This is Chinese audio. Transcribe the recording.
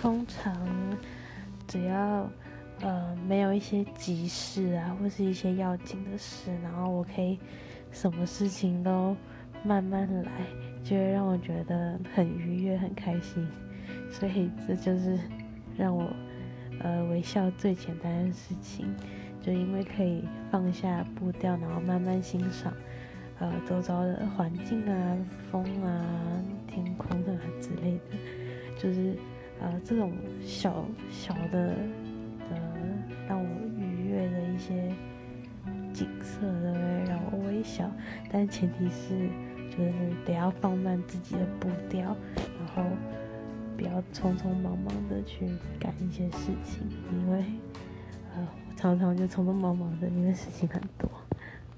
通常只要呃没有一些急事啊，或是一些要紧的事，然后我可以什么事情都慢慢来，就会让我觉得很愉悦、很开心。所以这就是让我呃微笑最简单的事情，就因为可以放下步调，然后慢慢欣赏呃周遭的环境啊、风啊、天空啊之类的，就是呃这种小小的呃让我愉悦的一些景色对不对让我微笑，但前提是就是得要放慢自己的步调，然后。不要匆匆忙忙的去干一些事情，因为，呃，我常常就匆匆忙忙的，因为事情很多。